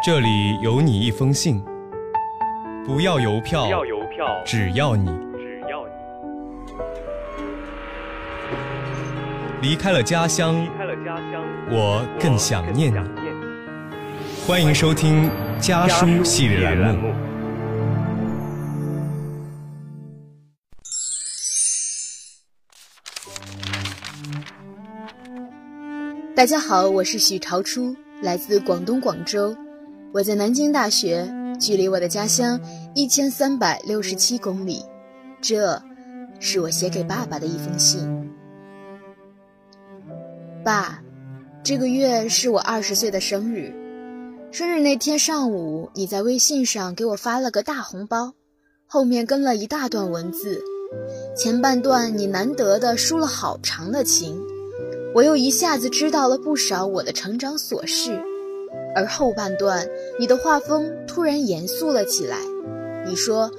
这里有你一封信，不要邮票，不要邮票，只要你只要你离开了家乡离，开了家乡，我更想念你。欢迎收听家家书系列栏。目。大家好，我是许朝初，来自广东广州。我在南京大学，距离我的家乡一千三百六十七公里。这，是我写给爸爸的一封信。爸，这个月是我二十岁的生日。生日那天上午，你在微信上给我发了个大红包，后面跟了一大段文字。前半段你难得的抒了好长的情。我又一下子知道了不少我的成长琐事，而后半段，你的画风突然严肃了起来。你说，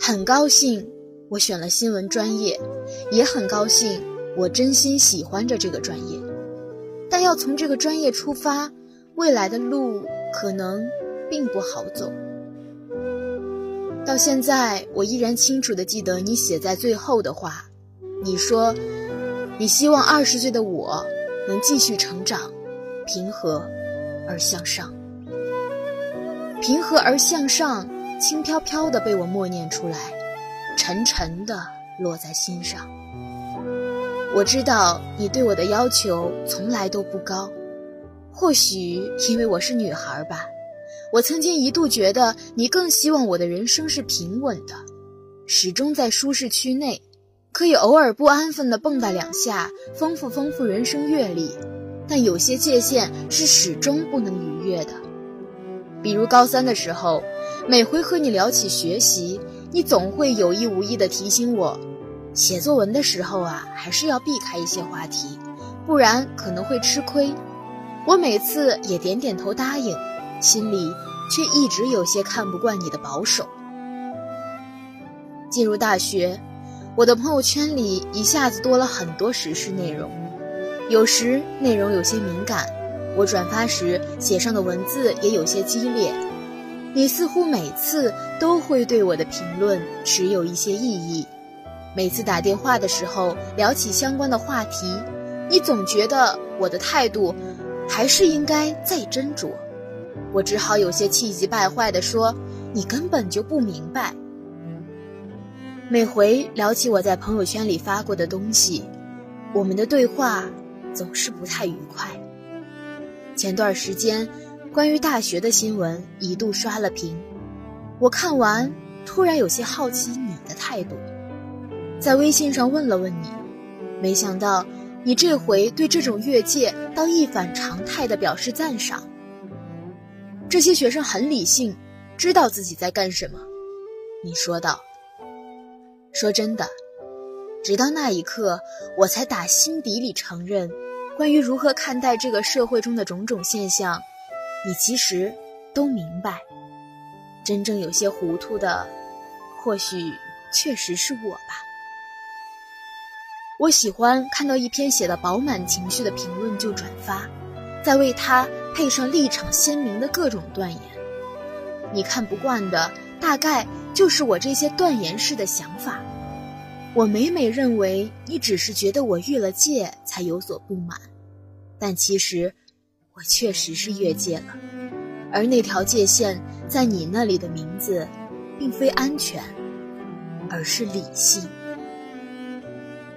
很高兴我选了新闻专业，也很高兴我真心喜欢着这个专业，但要从这个专业出发，未来的路可能并不好走。到现在，我依然清楚地记得你写在最后的话，你说。你希望二十岁的我能继续成长，平和而向上。平和而向上，轻飘飘的被我默念出来，沉沉的落在心上。我知道你对我的要求从来都不高，或许因为我是女孩吧。我曾经一度觉得你更希望我的人生是平稳的，始终在舒适区内。可以偶尔不安分的蹦跶两下，丰富丰富人生阅历，但有些界限是始终不能逾越的。比如高三的时候，每回和你聊起学习，你总会有意无意地提醒我，写作文的时候啊，还是要避开一些话题，不然可能会吃亏。我每次也点点头答应，心里却一直有些看不惯你的保守。进入大学。我的朋友圈里一下子多了很多时事内容，有时内容有些敏感，我转发时写上的文字也有些激烈。你似乎每次都会对我的评论持有一些异议，每次打电话的时候聊起相关的话题，你总觉得我的态度还是应该再斟酌。我只好有些气急败坏地说：“你根本就不明白。”每回聊起我在朋友圈里发过的东西，我们的对话总是不太愉快。前段时间，关于大学的新闻一度刷了屏，我看完突然有些好奇你的态度，在微信上问了问你，没想到你这回对这种越界倒一反常态的表示赞赏。这些学生很理性，知道自己在干什么，你说道。说真的，直到那一刻，我才打心底里承认，关于如何看待这个社会中的种种现象，你其实都明白。真正有些糊涂的，或许确实是我吧。我喜欢看到一篇写的饱满情绪的评论就转发，再为它配上立场鲜明的各种断言。你看不惯的，大概。就是我这些断言式的想法，我每每认为你只是觉得我越了界才有所不满，但其实我确实是越界了，而那条界限在你那里的名字，并非安全，而是理性。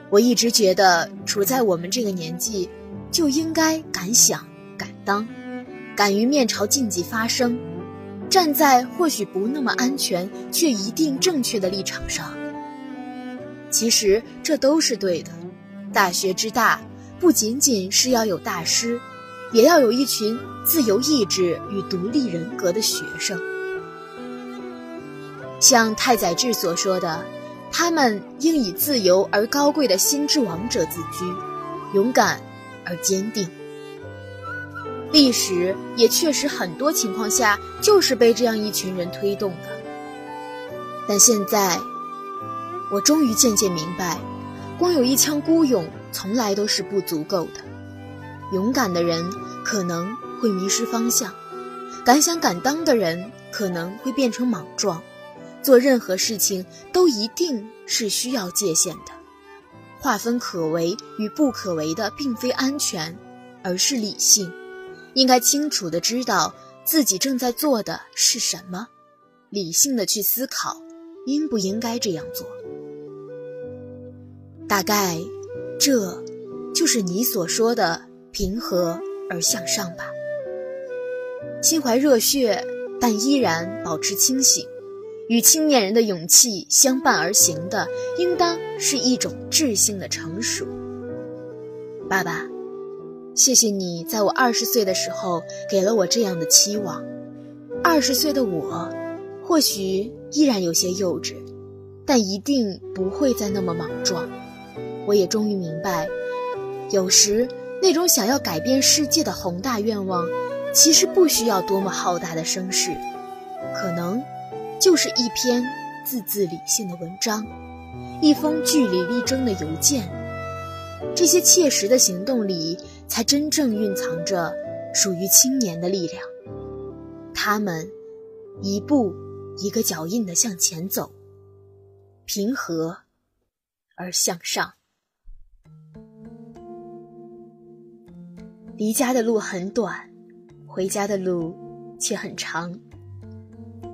我一直觉得，处在我们这个年纪，就应该敢想敢当，敢于面朝禁忌发声。站在或许不那么安全，却一定正确的立场上。其实这都是对的。大学之大，不仅仅是要有大师，也要有一群自由意志与独立人格的学生。像太宰治所说的，他们应以自由而高贵的心之王者自居，勇敢而坚定。历史也确实很多情况下就是被这样一群人推动的，但现在，我终于渐渐明白，光有一腔孤勇从来都是不足够的。勇敢的人可能会迷失方向，敢想敢当的人可能会变成莽撞，做任何事情都一定是需要界限的，划分可为与不可为的，并非安全，而是理性。应该清楚的知道自己正在做的是什么，理性的去思考应不应该这样做。大概，这，就是你所说的平和而向上吧。心怀热血，但依然保持清醒，与青年人的勇气相伴而行的，应当是一种智性的成熟。爸爸，谢谢你在我二十岁的时候给了我这样的期望。二十岁的我，或许依然有些幼稚，但一定不会再那么莽撞。我也终于明白，有时那种想要改变世界的宏大愿望，其实不需要多么浩大的声势，可能就是一篇字字理性的文章，一封据理力争的邮件。这些切实的行动里，才真正蕴藏着属于青年的力量。他们一步一个脚印地向前走，平和而向上。离家的路很短，回家的路却很长。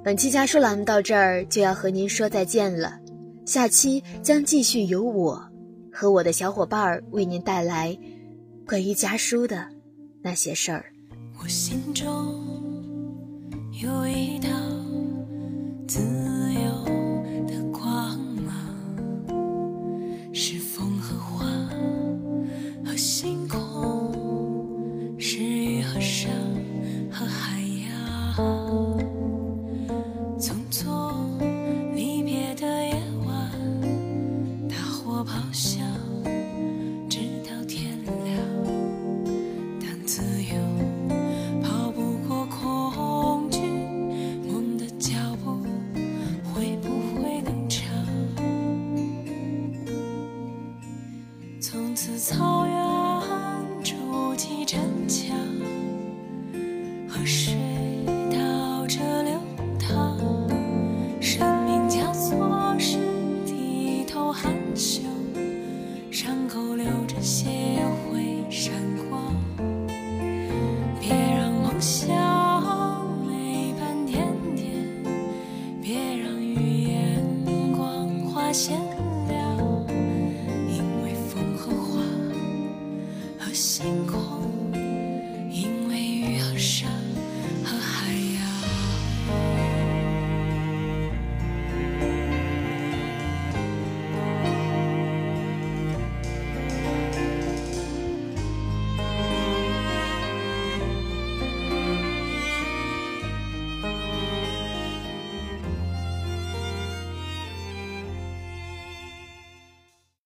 本期家书栏目到这儿就要和您说再见了，下期将继续由我和我的小伙伴儿为您带来关于家书的那些事儿。我心中有一道自